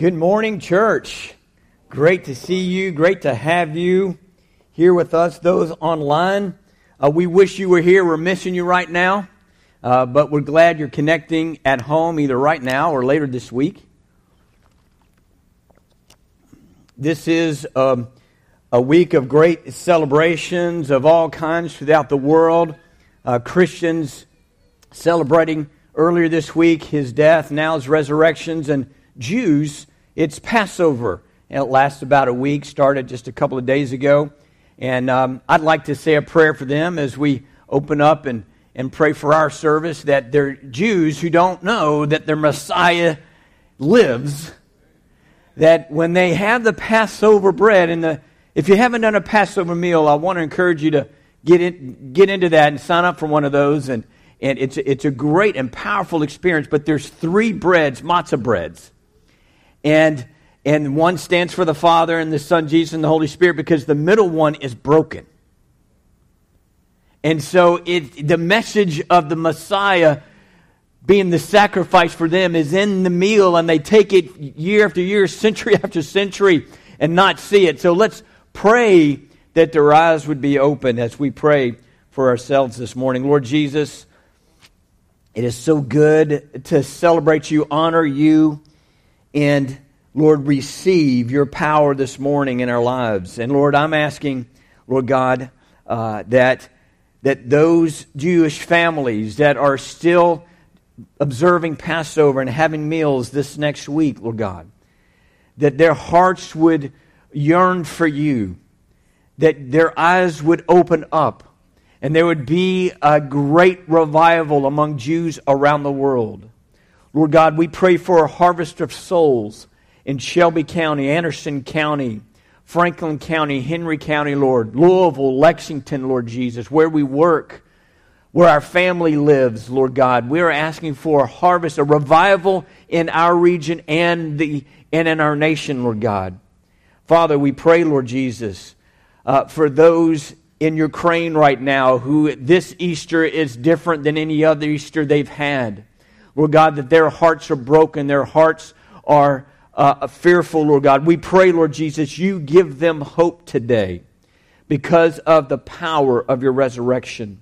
Good morning, church. Great to see you. Great to have you here with us. Those online, uh, we wish you were here. We're missing you right now, uh, but we're glad you're connecting at home either right now or later this week. This is um, a week of great celebrations of all kinds throughout the world. Uh, Christians celebrating earlier this week his death, now his resurrections, and Jews it's Passover. And it lasts about a week, started just a couple of days ago. And um, I'd like to say a prayer for them as we open up and, and pray for our service that they're Jews who don't know that their Messiah lives. That when they have the Passover bread and the if you haven't done a Passover meal, I want to encourage you to get in, get into that and sign up for one of those. And, and it's, it's a great and powerful experience. But there's three breads, matzah breads and and one stands for the Father and the Son, Jesus, and the Holy Spirit because the middle one is broken. And so it, the message of the Messiah being the sacrifice for them is in the meal, and they take it year after year, century after century, and not see it. So let's pray that their eyes would be open as we pray for ourselves this morning. Lord Jesus, it is so good to celebrate you, honor you and Lord, receive your power this morning in our lives. And Lord, I'm asking, Lord God, uh, that, that those Jewish families that are still observing Passover and having meals this next week, Lord God, that their hearts would yearn for you, that their eyes would open up, and there would be a great revival among Jews around the world. Lord God, we pray for a harvest of souls in Shelby County, Anderson County, Franklin County, Henry County, Lord, Louisville, Lexington, Lord Jesus, where we work, where our family lives, Lord God. We are asking for a harvest, a revival in our region and, the, and in our nation, Lord God. Father, we pray, Lord Jesus, uh, for those in Ukraine right now who this Easter is different than any other Easter they've had. Lord God, that their hearts are broken, their hearts are uh, fearful, Lord God. We pray, Lord Jesus, you give them hope today because of the power of your resurrection.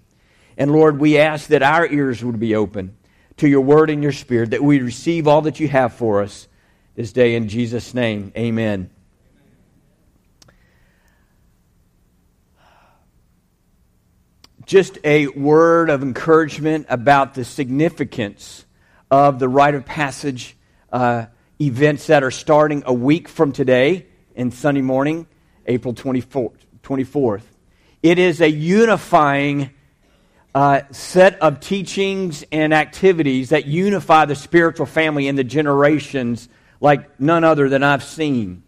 And Lord, we ask that our ears would be open to your word and your spirit, that we receive all that you have for us this day in Jesus' name. Amen. Just a word of encouragement about the significance of the rite of passage uh, events that are starting a week from today and Sunday morning, April 24th. 24th. It is a unifying uh, set of teachings and activities that unify the spiritual family in the generations like none other than I've seen.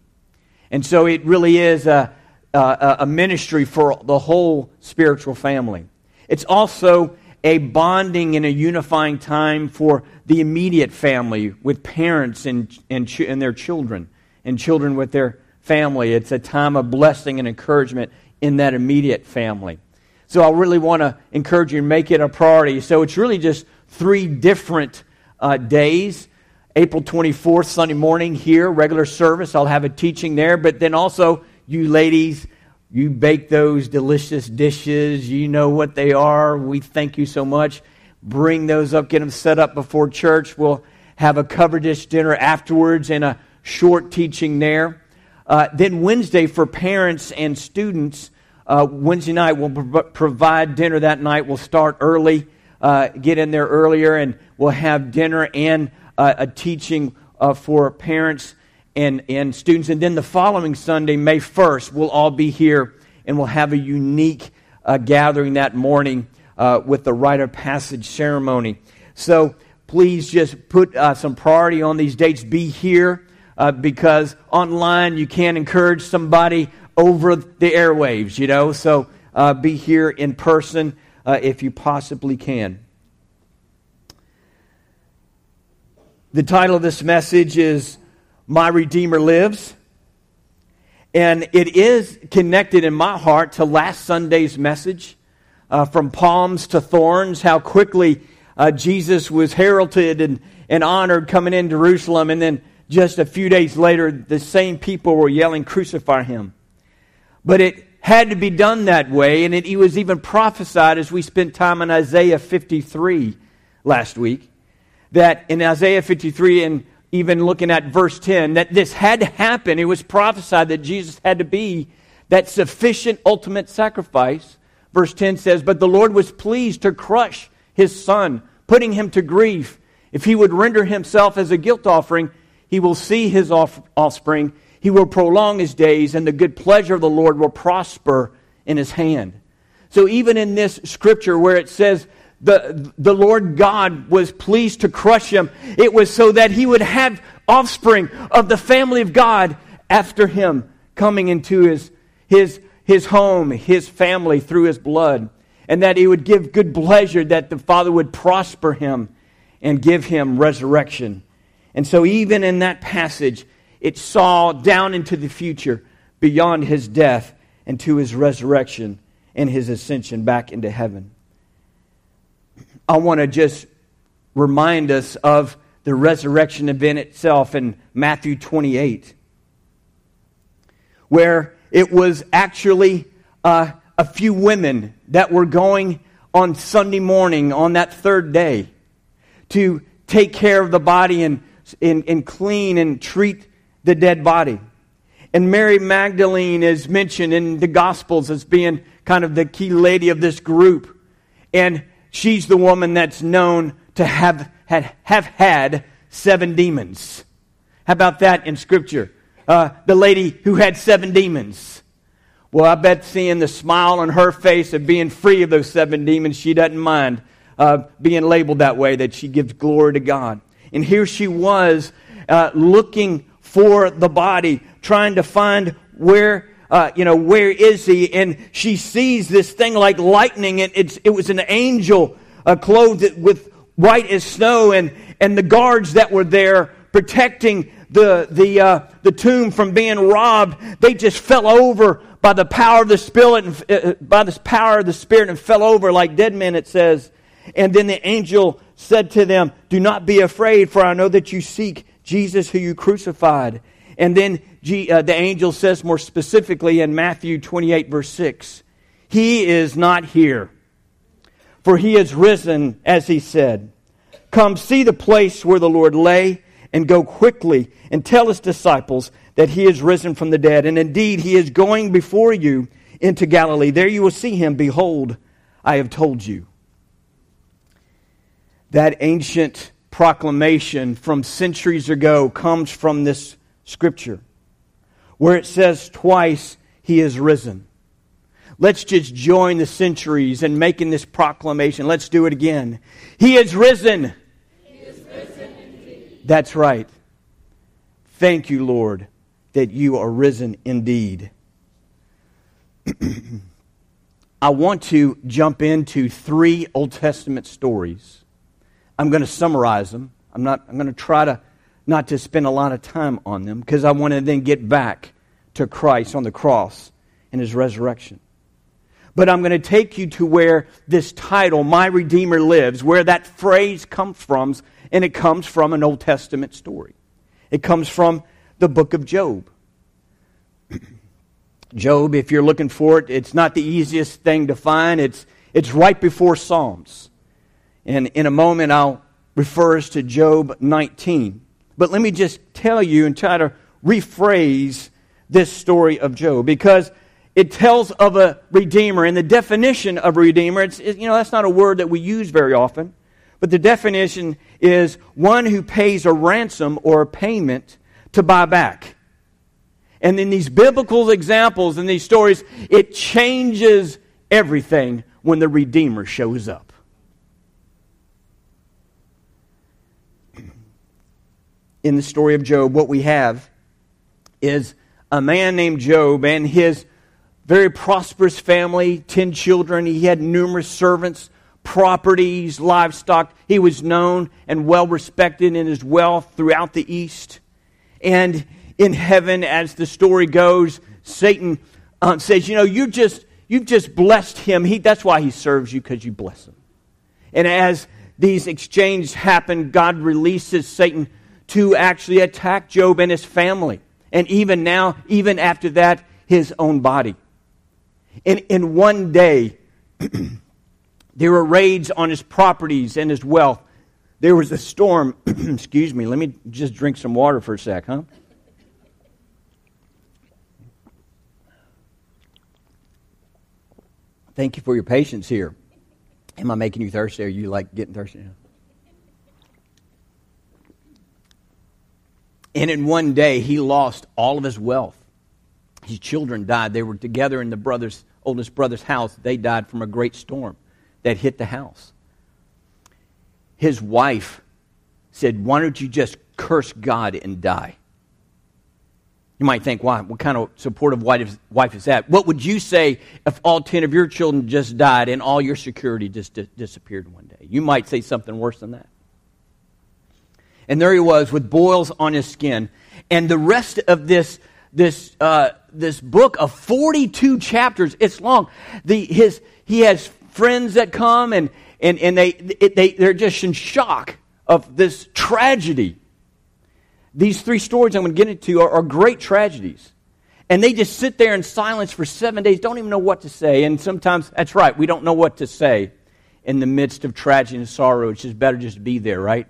And so it really is a, a, a ministry for the whole spiritual family. It's also a bonding and a unifying time for the immediate family with parents and, and, ch- and their children, and children with their family. It's a time of blessing and encouragement in that immediate family. So I really want to encourage you to make it a priority. So it's really just three different uh, days. April 24th, Sunday morning here, regular service. I'll have a teaching there. But then also, you ladies, you bake those delicious dishes. You know what they are. We thank you so much. Bring those up, get them set up before church. We'll have a cover dish dinner afterwards and a short teaching there. Uh, then Wednesday for parents and students, uh, Wednesday night we'll pro- provide dinner that night. We'll start early, uh, get in there earlier, and we'll have dinner and uh, a teaching uh, for parents and, and students. And then the following Sunday, May 1st, we'll all be here and we'll have a unique uh, gathering that morning uh, with the rite of passage ceremony. So please just put uh, some priority on these dates. Be here uh, because online you can't encourage somebody over the airwaves, you know. So uh, be here in person uh, if you possibly can. The title of this message is my Redeemer lives. And it is connected in my heart to last Sunday's message uh, from palms to thorns, how quickly uh, Jesus was heralded and, and honored coming in Jerusalem. And then just a few days later, the same people were yelling, Crucify him. But it had to be done that way, and it, it was even prophesied as we spent time in Isaiah 53 last week, that in Isaiah 53 and even looking at verse 10, that this had to happen. It was prophesied that Jesus had to be that sufficient ultimate sacrifice. Verse 10 says, But the Lord was pleased to crush his son, putting him to grief. If he would render himself as a guilt offering, he will see his offspring. He will prolong his days, and the good pleasure of the Lord will prosper in his hand. So, even in this scripture where it says the, the Lord God was pleased to crush him, it was so that he would have offspring of the family of God after him coming into his, his, his home, his family through his blood, and that he would give good pleasure that the Father would prosper him and give him resurrection. And so, even in that passage, it saw down into the future beyond his death and to his resurrection and his ascension back into heaven. I want to just remind us of the resurrection event itself in Matthew 28, where it was actually uh, a few women that were going on Sunday morning on that third day to take care of the body and, and, and clean and treat the dead body. And Mary Magdalene is mentioned in the Gospels as being kind of the key lady of this group. And she's the woman that's known to have had, have had seven demons. How about that in Scripture? Uh, the lady who had seven demons. Well, I bet seeing the smile on her face of being free of those seven demons, she doesn't mind uh, being labeled that way, that she gives glory to God. And here she was uh, looking for the body, trying to find where, uh, you know, where is he? And she sees this thing like lightning. And it's, it was an angel uh, clothed with white as snow, and, and the guards that were there protecting the, the, uh, the tomb from being robbed, they just fell over by the power of the Spirit, and, uh, by the power of the Spirit, and fell over like dead men, it says. And then the angel said to them, Do not be afraid, for I know that you seek Jesus who you crucified. And then uh, the angel says more specifically in Matthew 28, verse 6, He is not here, for he is risen, as he said. Come see the place where the Lord lay, and go quickly and tell his disciples that he is risen from the dead. And indeed, he is going before you into Galilee. There you will see him. Behold, I have told you that ancient proclamation from centuries ago comes from this scripture where it says twice, He is risen. Let's just join the centuries in making this proclamation. Let's do it again. He is risen. He is risen That's right. Thank you, Lord, that you are risen indeed. I want to jump into three Old Testament stories I'm going to summarize them. I'm, not, I'm going to try to not to spend a lot of time on them because I want to then get back to Christ on the cross and his resurrection. But I'm going to take you to where this title, My Redeemer Lives, where that phrase comes from, and it comes from an Old Testament story. It comes from the book of Job. Job, if you're looking for it, it's not the easiest thing to find. It's, it's right before Psalms. And in a moment, I'll refer us to Job 19. But let me just tell you and try to rephrase this story of Job because it tells of a redeemer. And the definition of a redeemer, it's, you know, that's not a word that we use very often. But the definition is one who pays a ransom or a payment to buy back. And in these biblical examples and these stories, it changes everything when the Redeemer shows up. In the story of Job, what we have is a man named Job and his very prosperous family, 10 children. He had numerous servants, properties, livestock. He was known and well respected in his wealth throughout the East. And in heaven, as the story goes, Satan um, says, You know, you just, you've just blessed him. He, that's why he serves you, because you bless him. And as these exchanges happen, God releases Satan to actually attack Job and his family. And even now, even after that, his own body. In, in one day, there were raids on his properties and his wealth. There was a storm. Excuse me, let me just drink some water for a sec, huh? Thank you for your patience here. Am I making you thirsty? Are you like getting thirsty now? And in one day, he lost all of his wealth. His children died. They were together in the brother's, oldest brother's house. They died from a great storm that hit the house. His wife said, Why don't you just curse God and die? You might think, why? What kind of supportive wife is that? What would you say if all 10 of your children just died and all your security just disappeared one day? You might say something worse than that. And there he was with boils on his skin. And the rest of this, this, uh, this book of 42 chapters, it's long. The, his, he has friends that come and, and, and they, they, they're just in shock of this tragedy these three stories I'm going to get into are, are great tragedies. And they just sit there in silence for seven days, don't even know what to say. And sometimes, that's right, we don't know what to say in the midst of tragedy and sorrow. It's just better just to be there, right?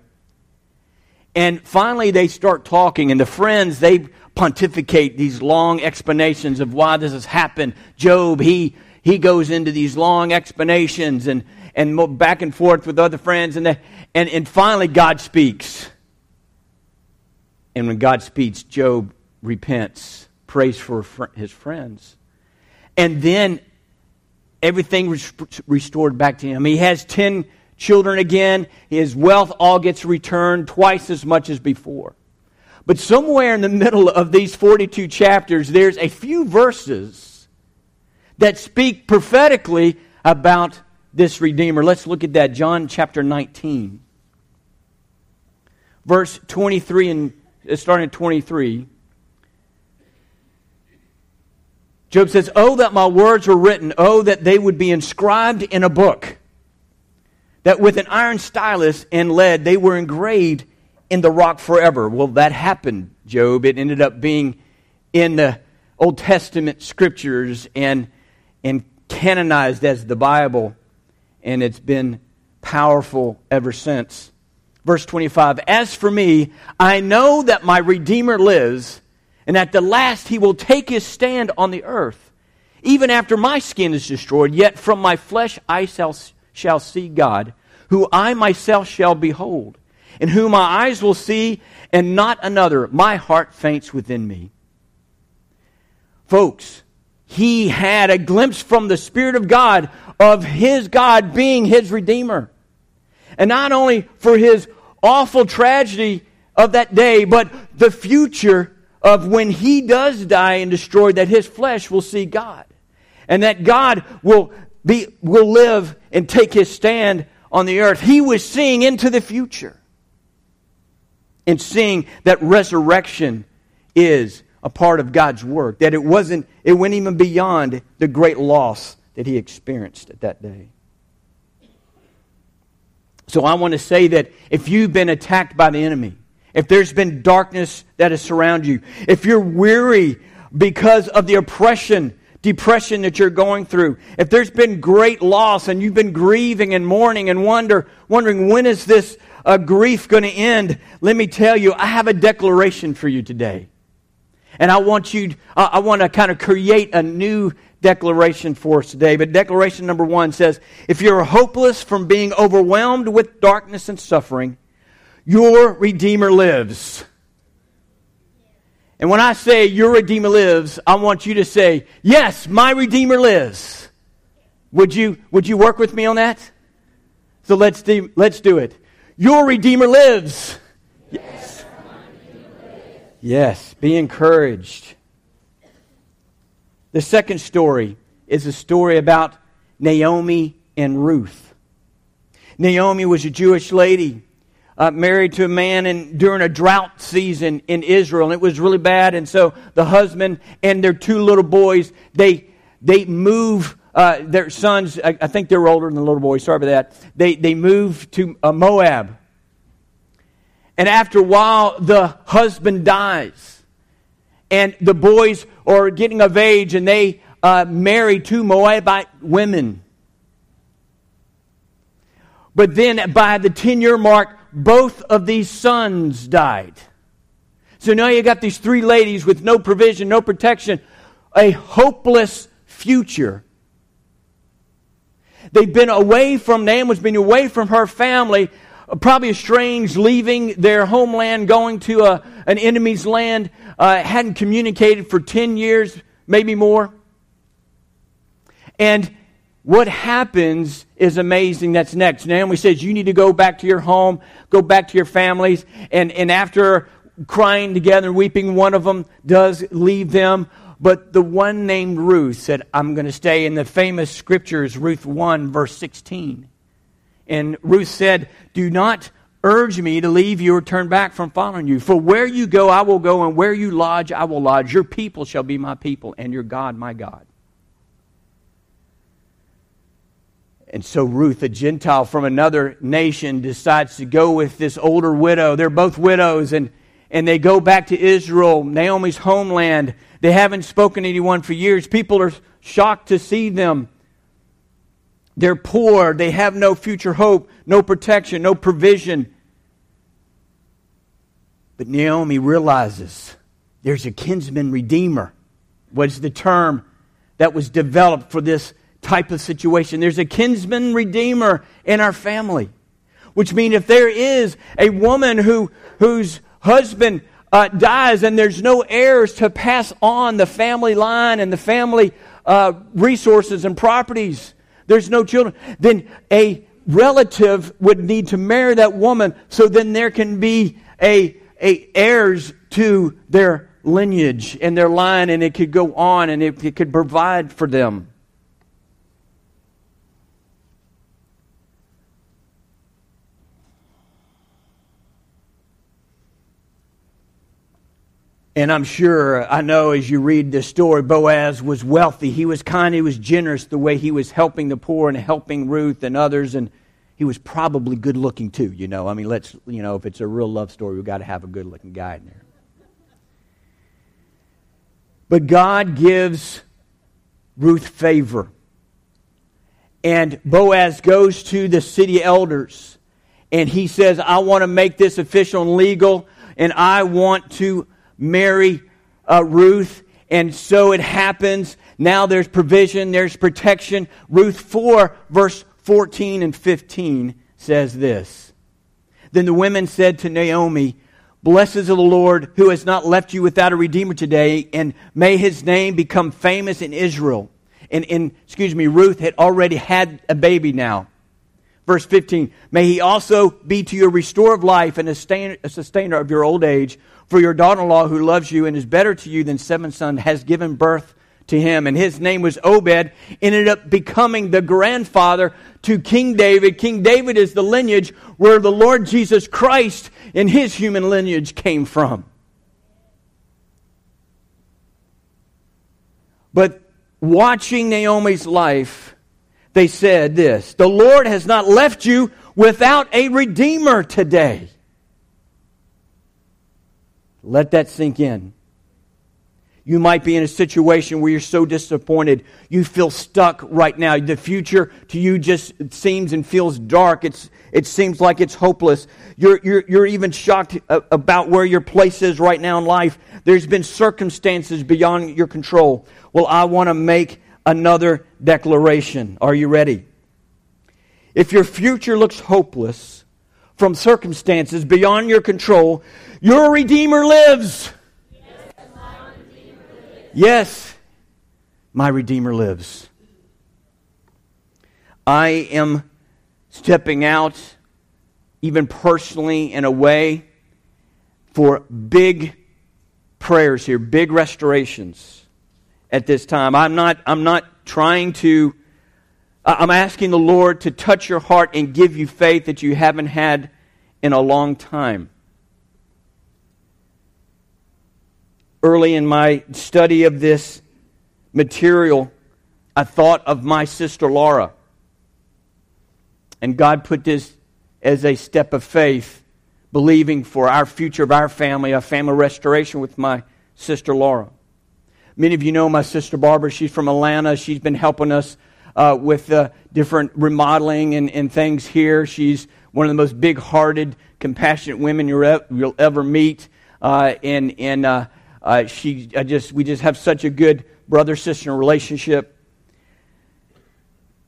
And finally, they start talking, and the friends, they pontificate these long explanations of why this has happened. Job, he, he goes into these long explanations and, and back and forth with other friends, and, the, and, and finally, God speaks. And when God speaks, Job repents, prays for his friends. And then everything restored back to him. He has 10 children again. His wealth all gets returned twice as much as before. But somewhere in the middle of these 42 chapters, there's a few verses that speak prophetically about this Redeemer. Let's look at that. John chapter 19, verse 23 and uh, starting at 23. Job says, Oh, that my words were written. Oh, that they would be inscribed in a book. That with an iron stylus and lead they were engraved in the rock forever. Well, that happened, Job. It ended up being in the Old Testament scriptures and, and canonized as the Bible. And it's been powerful ever since. Verse 25 As for me, I know that my Redeemer lives, and at the last he will take his stand on the earth. Even after my skin is destroyed, yet from my flesh I shall, shall see God, who I myself shall behold, and whom my eyes will see, and not another. My heart faints within me. Folks, he had a glimpse from the Spirit of God of his God being his Redeemer. And not only for his awful tragedy of that day, but the future of when he does die and destroy, that his flesh will see God. And that God will be, will live and take his stand on the earth. He was seeing into the future and seeing that resurrection is a part of God's work, that it wasn't, it went even beyond the great loss that he experienced at that day. So I want to say that if you've been attacked by the enemy, if there's been darkness that has surrounded you, if you're weary because of the oppression, depression that you're going through, if there's been great loss and you've been grieving and mourning and wonder, wondering when is this uh, grief going to end, let me tell you, I have a declaration for you today. And I want you, uh, I want to kind of create a new declaration for us today. But declaration number one says if you're hopeless from being overwhelmed with darkness and suffering, your Redeemer lives. And when I say your Redeemer lives, I want you to say, Yes, my Redeemer lives. Would you, would you work with me on that? So let's do, let's do it. Your Redeemer lives. Yes. Yes, be encouraged. The second story is a story about Naomi and Ruth. Naomi was a Jewish lady uh, married to a man in, during a drought season in Israel, and it was really bad. And so the husband and their two little boys they they move. Uh, their sons, I, I, think they were older than the little boys. Sorry about that. They they moved to uh, Moab, And after a while, the husband dies. And the boys are getting of age and they uh, marry two Moabite women. But then by the 10 year mark, both of these sons died. So now you got these three ladies with no provision, no protection, a hopeless future. They've been away from, Naomi's been away from her family, probably estranged, leaving their homeland, going to a, an enemy's land, uh, hadn't communicated for 10 years, maybe more. And what happens is amazing. That's next. Naomi says, You need to go back to your home, go back to your families. And, and after crying together weeping, one of them does leave them. But the one named Ruth said, I'm going to stay. In the famous scriptures, Ruth 1, verse 16. And Ruth said, Do not urge me to leave you or turn back from following you. For where you go, I will go, and where you lodge, I will lodge. Your people shall be my people, and your God, my God. And so Ruth, a Gentile from another nation, decides to go with this older widow. They're both widows, and, and they go back to Israel, Naomi's homeland. They haven't spoken to anyone for years. People are shocked to see them. They're poor. They have no future hope, no protection, no provision. But Naomi realizes there's a kinsman redeemer. was the term that was developed for this type of situation. There's a kinsman redeemer in our family, which means if there is a woman who, whose husband uh, dies and there's no heirs to pass on the family line and the family uh, resources and properties, there's no children, then a relative would need to marry that woman so then there can be a, a heirs to their lineage and their line and it could go on and it, it could provide for them. And I'm sure, I know as you read this story, Boaz was wealthy. He was kind, he was generous the way he was helping the poor and helping Ruth and others. And he was probably good looking too, you know. I mean, let's, you know, if it's a real love story, we've got to have a good looking guy in there. But God gives Ruth favor. And Boaz goes to the city elders and he says, I want to make this official and legal, and I want to marry uh, Ruth. And so it happens. Now there's provision, there's protection. Ruth 4, verse 14 and 15 says this Then the women said to Naomi, Blessed is the Lord who has not left you without a redeemer today, and may his name become famous in Israel. And, in excuse me, Ruth had already had a baby now. Verse 15, may he also be to you a restorer of life and a sustainer of your old age. For your daughter in law, who loves you and is better to you than seven sons, has given birth to him. And his name was Obed, ended up becoming the grandfather to King David. King David is the lineage where the Lord Jesus Christ in his human lineage came from. But watching Naomi's life, they said this The Lord has not left you without a redeemer today. Let that sink in. You might be in a situation where you're so disappointed. You feel stuck right now. The future to you just seems and feels dark. It's, it seems like it's hopeless. You're, you're, you're even shocked about where your place is right now in life. There's been circumstances beyond your control. Well, I want to make another declaration. Are you ready? If your future looks hopeless from circumstances beyond your control, your Redeemer lives. Yes, my Redeemer lives. I am stepping out, even personally, in a way, for big prayers here, big restorations at this time. I'm not, I'm not trying to, I'm asking the Lord to touch your heart and give you faith that you haven't had in a long time. early in my study of this material, I thought of my sister Laura. And God put this as a step of faith believing for our future of our family, a family restoration with my sister Laura. Many of you know my sister Barbara. She's from Atlanta. She's been helping us uh, with uh, different remodeling and, and things here. She's one of the most big hearted, compassionate women you'll ever meet. Uh, and and uh, uh, she, I just, we just have such a good brother sister relationship.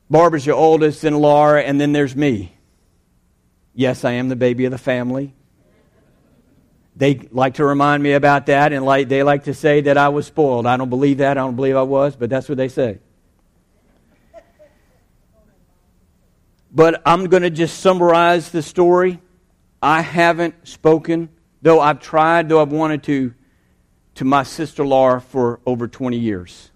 Barbara's your oldest, then Laura, and then there's me. Yes, I am the baby of the family. They like to remind me about that, and like, they like to say that I was spoiled. I don't believe that. I don't believe I was, but that's what they say. But I'm going to just summarize the story. I haven't spoken, though I've tried, though I've wanted to, to my sister Laura for over 20 years.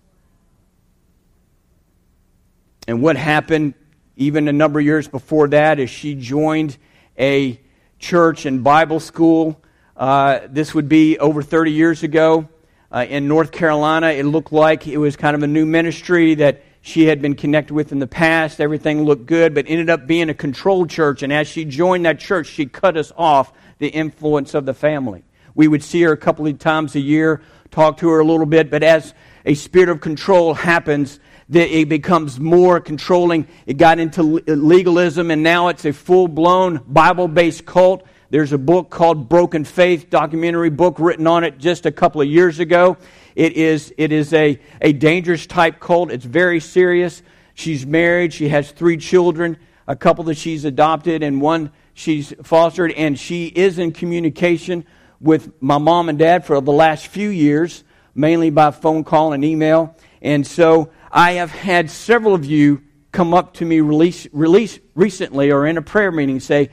And what happened even a number of years before that is she joined a church and Bible school. Uh, this would be over 30 years ago uh, in North Carolina. It looked like it was kind of a new ministry that she had been connected with in the past. Everything looked good, but ended up being a controlled church. And as she joined that church, she cut us off the influence of the family. We would see her a couple of times a year, talk to her a little bit, but as a spirit of control happens, it becomes more controlling. It got into legalism, and now it's a full blown Bible based cult. There's a book called Broken Faith, documentary book written on it just a couple of years ago. It is, it is a, a dangerous type cult. It's very serious. She's married. She has three children, a couple that she's adopted, and one she's fostered. And she is in communication with my mom and dad for the last few years, mainly by phone call and email. And so I have had several of you come up to me release, release recently or in a prayer meeting say,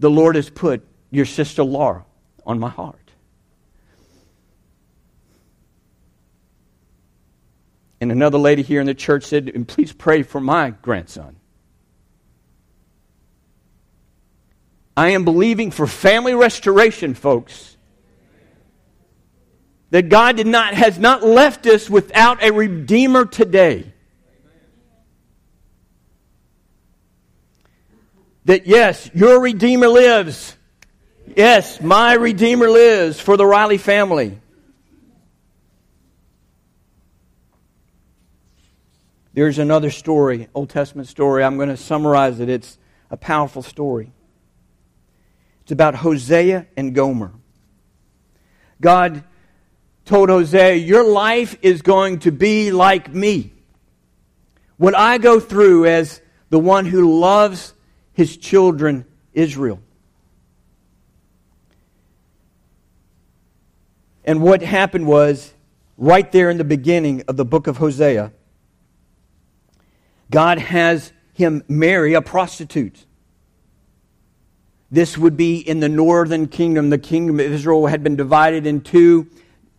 The Lord has put your sister Laura on my heart. And another lady here in the church said, and please pray for my grandson. I am believing for family restoration, folks. That God did not, has not left us without a Redeemer today. That yes, your Redeemer lives. Yes, my Redeemer lives for the Riley family. There's another story, Old Testament story. I'm going to summarize it. It's a powerful story. It's about Hosea and Gomer. God told Hosea, Your life is going to be like me. What I go through as the one who loves his children, Israel. And what happened was, right there in the beginning of the book of Hosea, God has him marry a prostitute. This would be in the northern kingdom. The kingdom of Israel had been divided in two.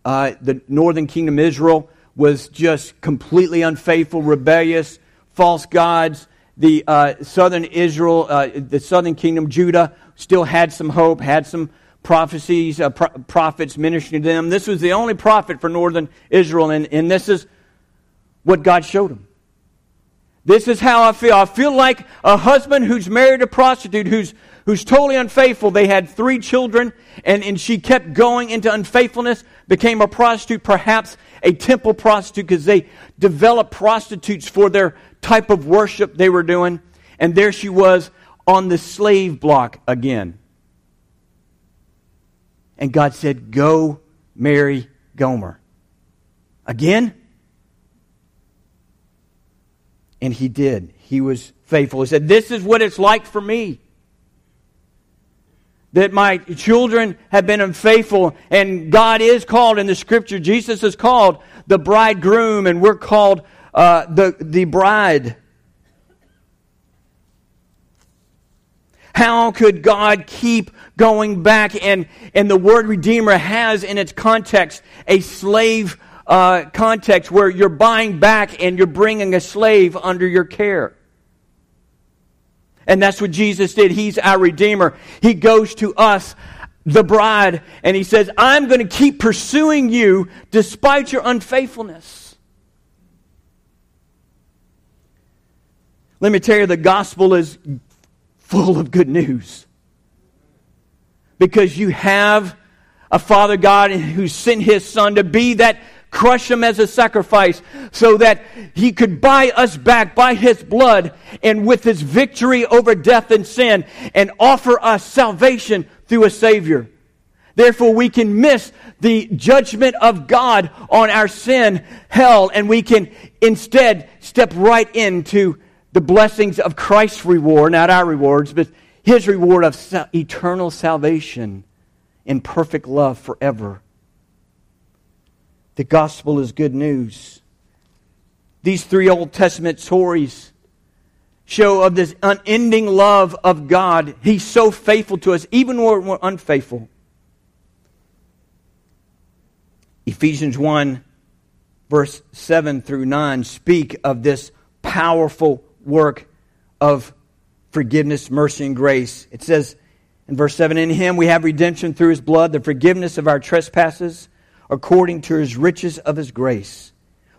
Uh, the northern kingdom, Israel, was just completely unfaithful, rebellious, false gods. The uh, southern Israel, uh, the southern kingdom, Judah, still had some hope, had some prophecies, uh, pro- prophets ministering to them. This was the only prophet for northern Israel, and, and this is what God showed him. This is how I feel. I feel like a husband who's married a prostitute who's, who's totally unfaithful. They had three children, and, and she kept going into unfaithfulness, became a prostitute, perhaps a temple prostitute, because they developed prostitutes for their type of worship they were doing. And there she was on the slave block again. And God said, Go marry Gomer. Again? And he did. He was faithful. He said, This is what it's like for me. That my children have been unfaithful, and God is called in the scripture, Jesus is called the bridegroom, and we're called uh, the, the bride. How could God keep going back? And, and the word redeemer has in its context a slave uh, context where you're buying back and you're bringing a slave under your care. And that's what Jesus did. He's our Redeemer. He goes to us, the bride, and He says, I'm going to keep pursuing you despite your unfaithfulness. Let me tell you, the gospel is full of good news. because you have a Father God who sent his Son to be that crush him as a sacrifice so that he could buy us back by his blood and with his victory over death and sin and offer us salvation through a Savior. Therefore, we can miss the judgment of God on our sin, hell, and we can instead step right into the blessings of Christ's reward, not our rewards, but his reward of eternal salvation in perfect love forever. The gospel is good news. These three Old Testament stories show of this unending love of God. He's so faithful to us, even when we're unfaithful. Ephesians 1, verse 7 through 9, speak of this powerful work of forgiveness, mercy, and grace. It says in verse 7 In him we have redemption through his blood, the forgiveness of our trespasses, according to his riches of his grace,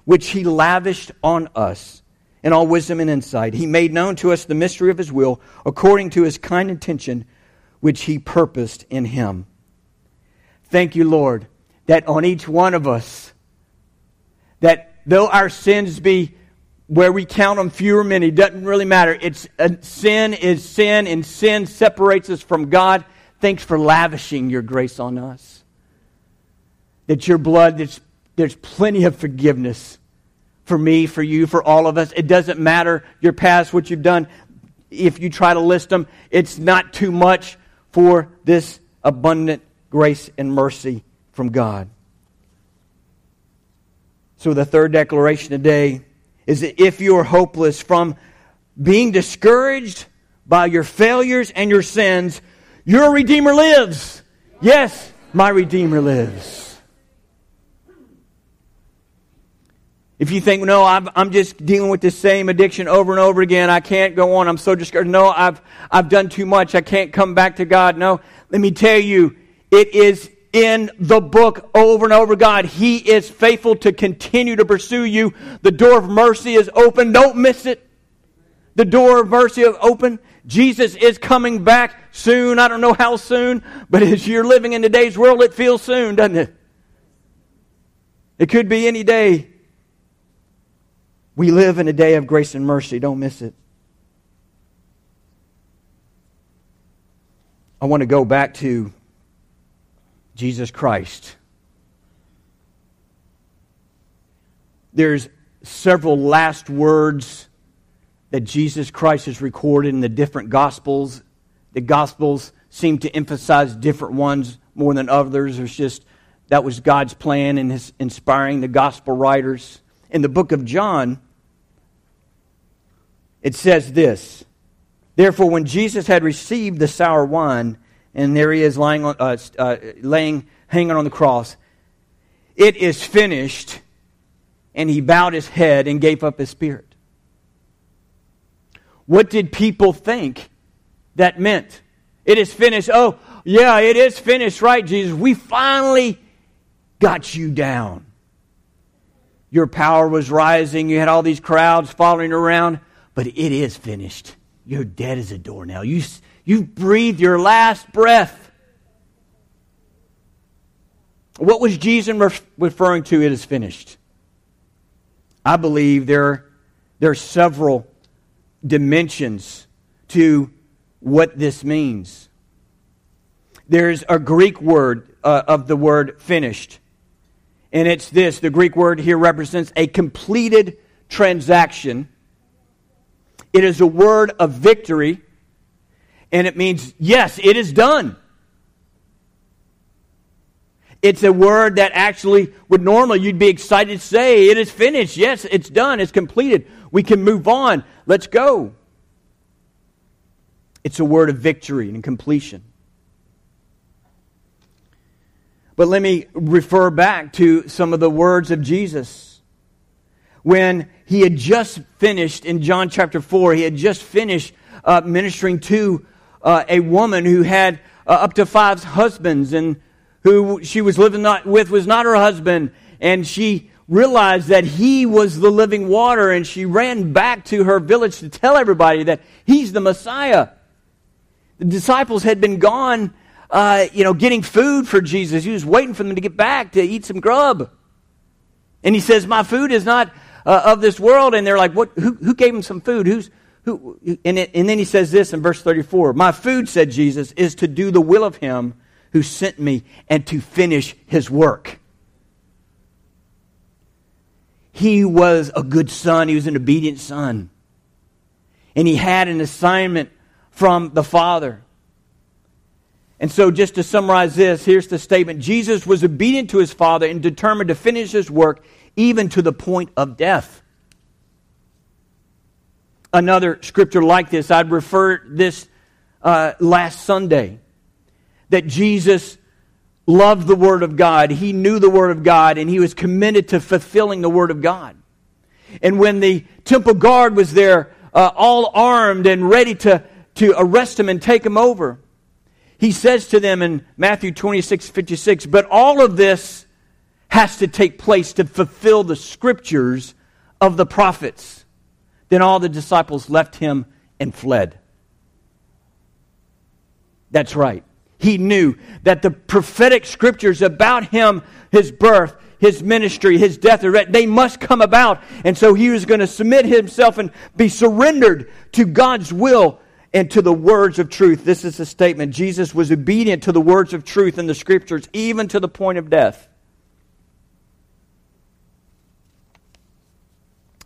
which he lavished on us in all wisdom and insight. He made known to us the mystery of his will, according to his kind intention, which he purposed in him. Thank you, Lord, that on each one of us, that though our sins be where we count them few or many doesn't really matter. It's uh, sin is sin, and sin separates us from God. Thanks for lavishing your grace on us. That your blood, there's, there's plenty of forgiveness for me, for you, for all of us. It doesn't matter your past, what you've done. If you try to list them, it's not too much for this abundant grace and mercy from God. So, the third declaration today is that if you're hopeless from being discouraged by your failures and your sins, your Redeemer lives. Yes, my Redeemer lives. If you think, no, i am just dealing with the same addiction over and over again, I can't go on, I'm so discouraged. No, I've, I've done too much, I can't come back to God. No, let me tell you, it is in the book over and over. God, He is faithful to continue to pursue you. The door of mercy is open. Don't miss it. The door of mercy is open. Jesus is coming back soon. I don't know how soon, but as you're living in today's world, it feels soon, doesn't it? It could be any day. We live in a day of grace and mercy. Don't miss it. I want to go back to Jesus Christ. There's several last words that Jesus Christ has recorded in the different Gospels. The Gospels seem to emphasize different ones more than others. It's just that was God's plan in his inspiring the gospel writers. In the book of John, it says this Therefore, when Jesus had received the sour wine, and there he is lying on, uh, uh, laying, hanging on the cross. It is finished, and he bowed his head and gave up his spirit. What did people think that meant? It is finished. Oh, yeah, it is finished, right, Jesus? We finally got you down. Your power was rising. You had all these crowds following around, but it is finished. You're dead as a door now. You, you breathed your last breath. What was Jesus referring to? It is finished. I believe there, there are several dimensions to what this means. There's a Greek word uh, of the word finished. And it's this the Greek word here represents a completed transaction. It is a word of victory and it means, yes, it is done. It's a word that actually would normally you'd be excited to say, it is finished. Yes, it's done. It's completed. We can move on. Let's go. It's a word of victory and completion. But let me refer back to some of the words of Jesus. When he had just finished in John chapter 4, he had just finished uh, ministering to uh, a woman who had uh, up to five husbands and who she was living not, with was not her husband. And she realized that he was the living water and she ran back to her village to tell everybody that he's the Messiah. The disciples had been gone uh, you know, getting food for Jesus. He was waiting for them to get back to eat some grub. And he says, My food is not uh, of this world. And they're like, what, who, who gave him some food? Who's, who? And, it, and then he says this in verse 34 My food, said Jesus, is to do the will of him who sent me and to finish his work. He was a good son, he was an obedient son. And he had an assignment from the Father. And so, just to summarize this, here's the statement Jesus was obedient to his Father and determined to finish his work even to the point of death. Another scripture like this, I'd refer this uh, last Sunday, that Jesus loved the Word of God. He knew the Word of God, and he was committed to fulfilling the Word of God. And when the temple guard was there, uh, all armed and ready to, to arrest him and take him over, he says to them in Matthew 26 56, But all of this has to take place to fulfill the scriptures of the prophets. Then all the disciples left him and fled. That's right. He knew that the prophetic scriptures about him, his birth, his ministry, his death, they must come about. And so he was going to submit himself and be surrendered to God's will and to the words of truth. This is a statement. Jesus was obedient to the words of truth in the scriptures, even to the point of death.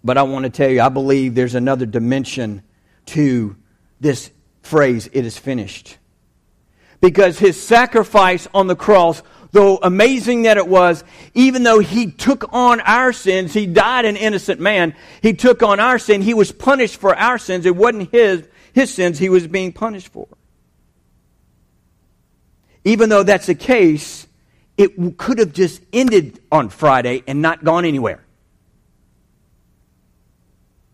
But I want to tell you, I believe there's another dimension to this phrase, it is finished. Because his sacrifice on the cross, though amazing that it was, even though he took on our sins, he died an innocent man, he took on our sin, he was punished for our sins. It wasn't his, his sins he was being punished for. Even though that's the case, it could have just ended on Friday and not gone anywhere.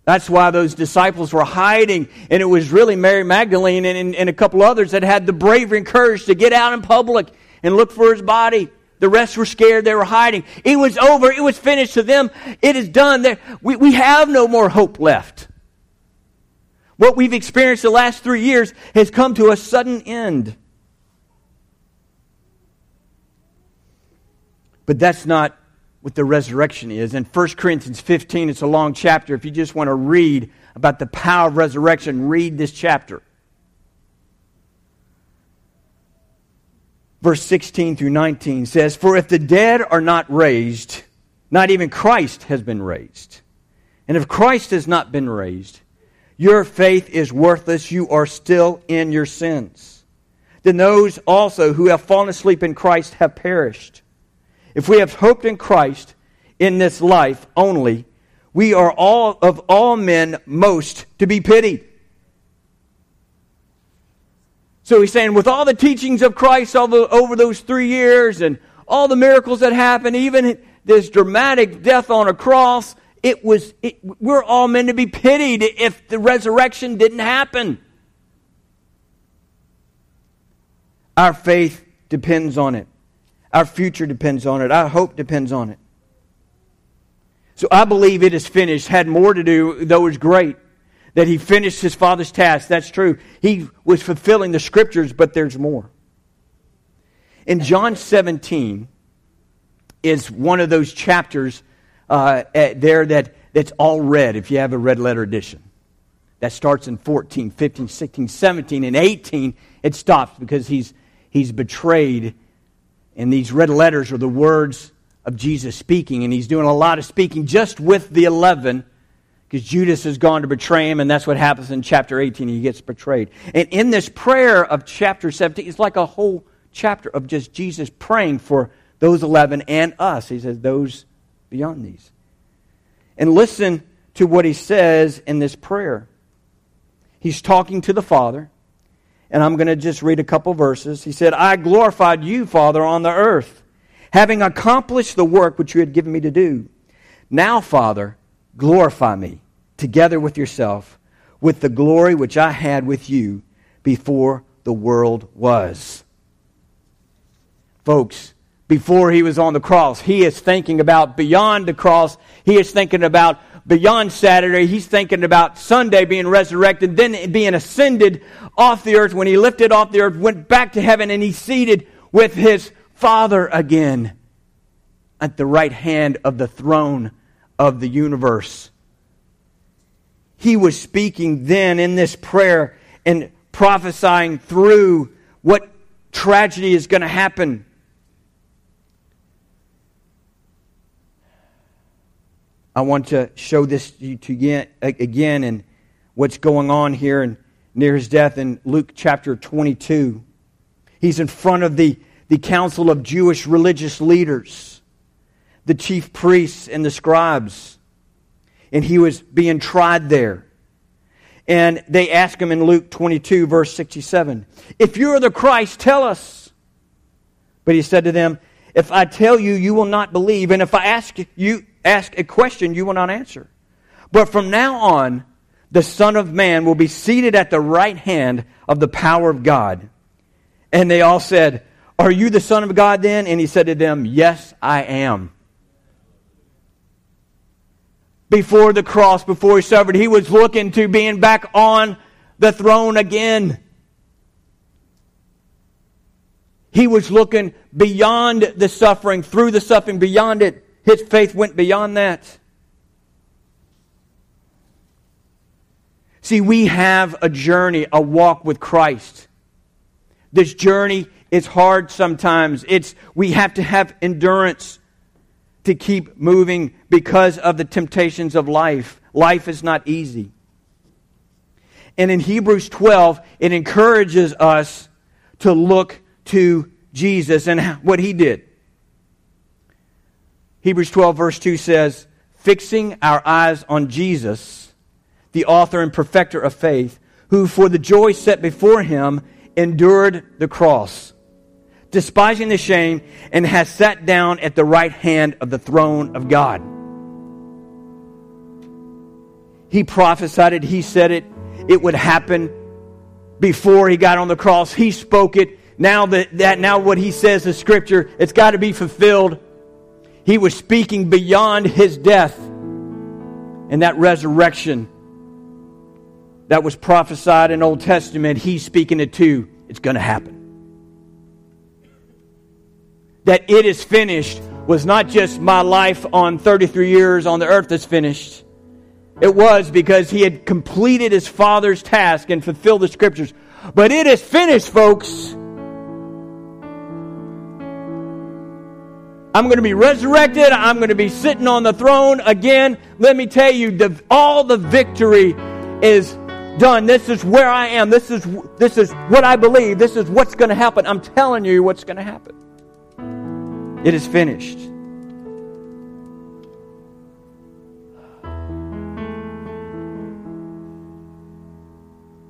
That's why those disciples were hiding, and it was really Mary Magdalene and, and, and, a couple others that had the bravery and courage to get out in public and look for his body. The rest were scared, they were hiding. It was over, it was finished to them. It is done. We, we have no more hope left. What we've experienced the last three years has come to a sudden end. But that's not what the resurrection is. In 1 Corinthians 15, it's a long chapter. If you just want to read about the power of resurrection, read this chapter. Verse 16 through 19 says, For if the dead are not raised, not even Christ has been raised. And if Christ has not been raised, your faith is worthless. You are still in your sins. Then those also who have fallen asleep in Christ have perished. If we have hoped in Christ in this life only, we are all of all men most to be pitied. So he's saying, with all the teachings of Christ over, those three years and all the miracles that happened, even this dramatic death on a cross, it was, it, we're all meant to be pitied if the resurrection didn't happen. Our faith depends on it. Our future depends on it. Our hope depends on it. So I believe it is finished. Had more to do, though it was great that he finished his father's task. That's true. He was fulfilling the scriptures, but there's more. In John 17 is one of those chapters uh, there that, that's all red if you have a red letter edition. That starts in 14, 15, 16, 17, and 18. It stops because he's, he's betrayed. And these red letters are the words of Jesus speaking. And he's doing a lot of speaking just with the 11 because Judas has gone to betray him, and that's what happens in chapter 18. He gets betrayed. And in this prayer of chapter 17, it's like a whole chapter of just Jesus praying for those 11 and us. He says, those beyond these. And listen to what he says in this prayer. He's talking to the Father, and I'm going to just read a couple verses. He said, I glorified you, Father, on the earth, having accomplished the work which you had given me to do. Now, Father, glorify me together with yourself with the glory which I had with you before the world was. Folks, before he was on the cross, he is thinking about beyond the cross. He is thinking about beyond Saturday. He's thinking about Sunday being resurrected, then being ascended off the earth. When he lifted off the earth, went back to heaven, and he's seated with his Father again at the right hand of the throne of the universe. He was speaking then in this prayer and prophesying through what tragedy is going to happen. I want to show this to you again, and what's going on here and near his death in Luke chapter 22. He's in front of the, the council of Jewish religious leaders, the chief priests and the scribes, and he was being tried there. And they ask him in Luke 22, verse 67, If you're the Christ, tell us. But he said to them, If I tell you, you will not believe, and if I ask you ask a question, you will not answer. But from now on, the Son of Man will be seated at the right hand of the power of God. And they all said, Are you the Son of God then? And he said to them, Yes, I am before the cross, before he suffered. He was looking to being back on the throne again. He was looking beyond the suffering, through the suffering, beyond it. His faith went beyond that. See, we have a journey, a walk with Christ. This journey is hard sometimes. It's we have to have endurance to keep moving because of the temptations of life. Life is not easy. And in Hebrews 12, it encourages us to look to Jesus and what he did. Hebrews 12, verse 2 says, Fixing our eyes on Jesus, the author and perfecter of faith, who for the joy set before him endured the cross despising the shame, and has sat down at the right hand of the throne of God. He prophesied it, he said it, it would happen before he got on the cross. He spoke it. Now that, that now what he says in scripture, it's got to be fulfilled. He was speaking beyond his death and that resurrection that was prophesied in Old Testament, he's speaking it too. It's going to happen that it is finished was not just my life on 33 years on the earth is finished. It was because he had completed his father's task and fulfilled the scriptures. But it is finished, folks. I'm going to be resurrected. I'm going to be sitting on the throne again. Let me tell you, the, all the victory is done. This is where I am. This is, this is what I believe. This is what's going to happen. I'm telling you what's going to happen. It is finished.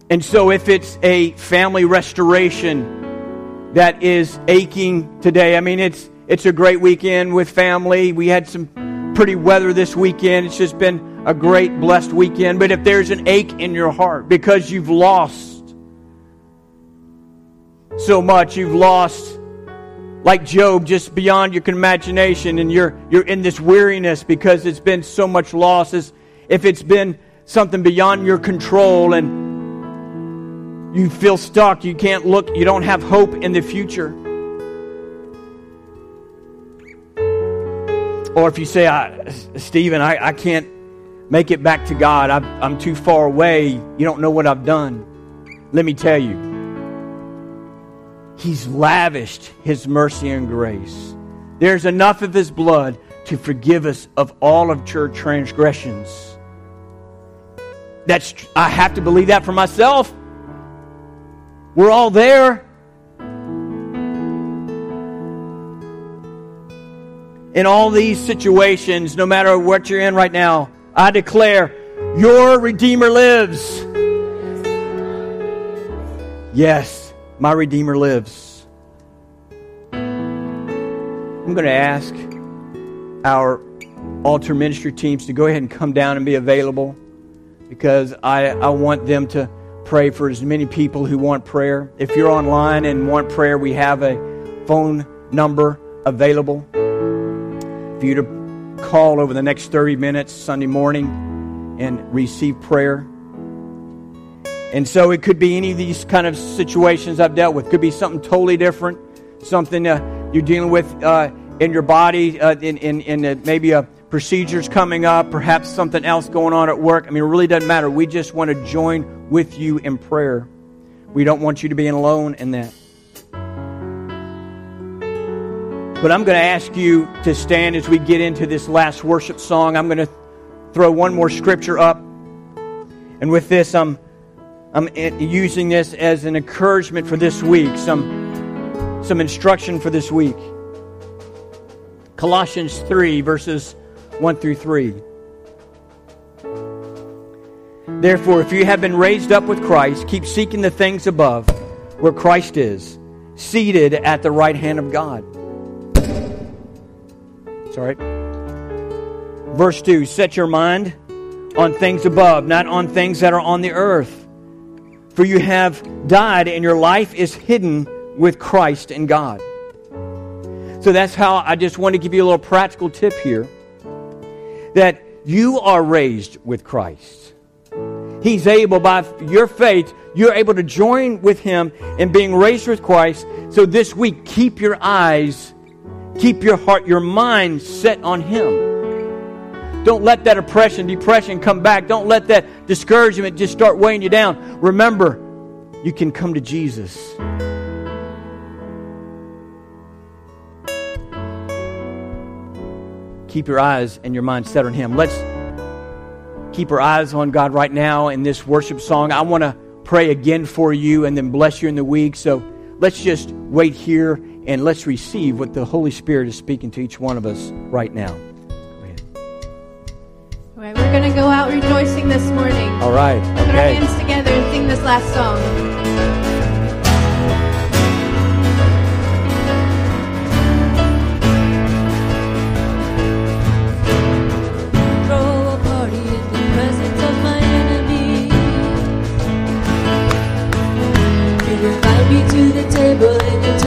And so, if it's a family restoration that is aching today, I mean, it's, it's a great weekend with family. We had some pretty weather this weekend. It's just been a great, blessed weekend. But if there's an ache in your heart because you've lost so much, you've lost like Job, just beyond your imagination, and you're, you're in this weariness because it's been so much loss. If it's been something beyond your control and you feel stuck, you can't look, you don't have hope in the future. Or if you say, I, Stephen, I, I can't make it back to God, i I'm too far away, you don't know what I've done. Let me tell you, He's lavished His mercy and grace. There's enough of His blood to forgive us of all of your transgressions. That's I have to believe that for myself. We're all there. In all these situations, no matter what you're in right now, I declare your Redeemer lives. Yes. My Redeemer lives. I'm going to ask our altar ministry teams to go ahead and come down and be available because I, I want them to pray for as many people who want prayer. If you're online and want prayer, we have a phone number available for you to call over the next 30 minutes Sunday morning and receive prayer. And so it could be any of these kind of situations I've dealt with. Could be something totally different, something uh, you're dealing with uh, in your body, uh, in, in, in a, maybe a procedure's coming up, perhaps something else going on at work. I mean, it really doesn't matter. We just want to join with you in prayer. We don't want you to be alone in that. But I'm going to ask you to stand as we get into this last worship song. I'm going to throw one more scripture up. And with this, I'm, I'm using this as an encouragement for this week, some, some instruction for this week. Colossians 3, verses 1 through 3. Therefore, if you have been raised up with Christ, keep seeking the things above, where Christ is, seated at the right hand of God. Sorry. Verse 2 Set your mind on things above, not on things that are on the earth. For you have died, and your life is hidden with Christ in God. So that's how I just want to give you a little practical tip here that you are raised with Christ. He's able, by your faith, you're able to join with Him in being raised with Christ. So this week, keep your eyes, keep your heart, your mind set on Him. Don't let that oppression, depression come back. Don't let that discouragement just start weighing you down. Remember, you can come to Jesus. Keep your eyes and your mind set on Him. Let's keep our eyes on God right now in this worship song. I want to pray again for you and then bless you in the week. So let's just wait here and let's receive what the Holy Spirit is speaking to each one of us right now. All right, we're going to go out rejoicing this morning. All right. Put our hands together and sing this last song.